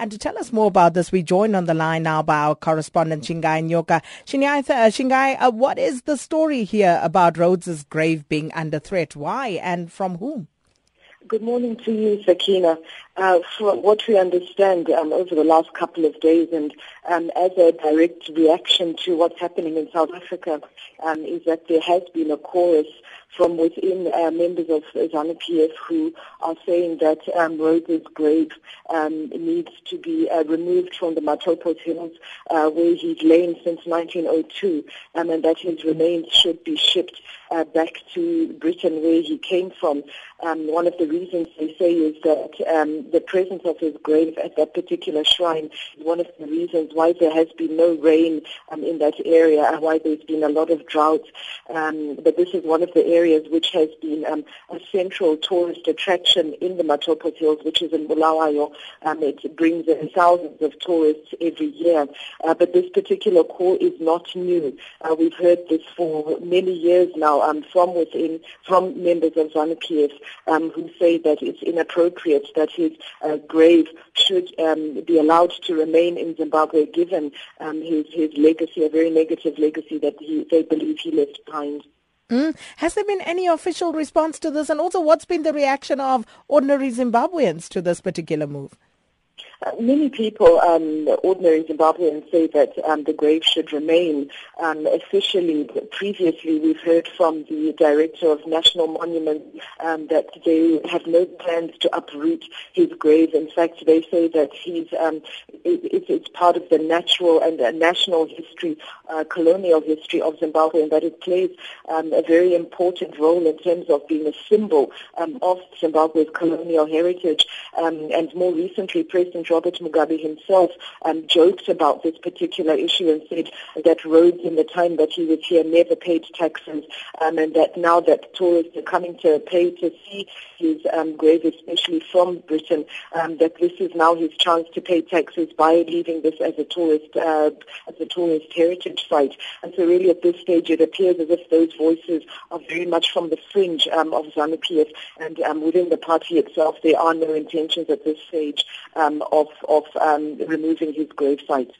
And to tell us more about this, we join on the line now by our correspondent Shingai Nyoka. Shingai, uh, Shingai uh, what is the story here about Rhodes's grave being under threat? Why and from whom? Good morning to you, Sakina. Uh, from what we understand um, over the last couple of days and um, as a direct reaction to what's happening in South Africa um, is that there has been a chorus from within uh, members of ZANU-PF who are saying that um, Rhodes's grave um, needs to be uh, removed from the Matopos Hills uh, where he's lain since 1902 um, and that his remains should be shipped uh, back to Britain where he came from. Um, one of the reasons they say is that the presence of his grave at that particular shrine is one of the reasons why there has been no rain um, in that area and why there's been a lot of drought. Um, but this is one of the areas which has been um, a central tourist attraction in the Matopos Hills, which is in Bulawayo. Um, it brings in thousands of tourists every year. Uh, but this particular call is not new. Uh, we've heard this for many years now um, from within, from members of ZANU-PF um, who say that it's inappropriate that his uh, grave should um, be allowed to remain in Zimbabwe given um, his, his legacy, a very negative legacy that he, they believe he left behind. Mm. Has there been any official response to this? And also, what's been the reaction of ordinary Zimbabweans to this particular move? Uh, many people, um, ordinary Zimbabweans, say that um, the grave should remain. Um, officially, previously, we've heard from the director of National Monuments um, that they have no plans to uproot his grave. In fact, they say that he's um, it, it's part of the natural and uh, national history, uh, colonial history of Zimbabwe, and that it plays um, a very important role in terms of being a symbol of Zimbabwe's colonial heritage. and more recently, President Robert Mugabe himself um, joked about this particular issue and said that Rhodes in the time that he was here never paid taxes um, and that now that tourists are coming to pay to see his um, grave, especially from Britain, um, that this is now his chance to pay taxes by leaving this as a tourist uh, as a tourist heritage site. And so really at this stage it appears as if those voices are very much from the fringe um, of ZANU-PF and um, within the party itself there are no intentions at this stage of, of um, removing his grave site.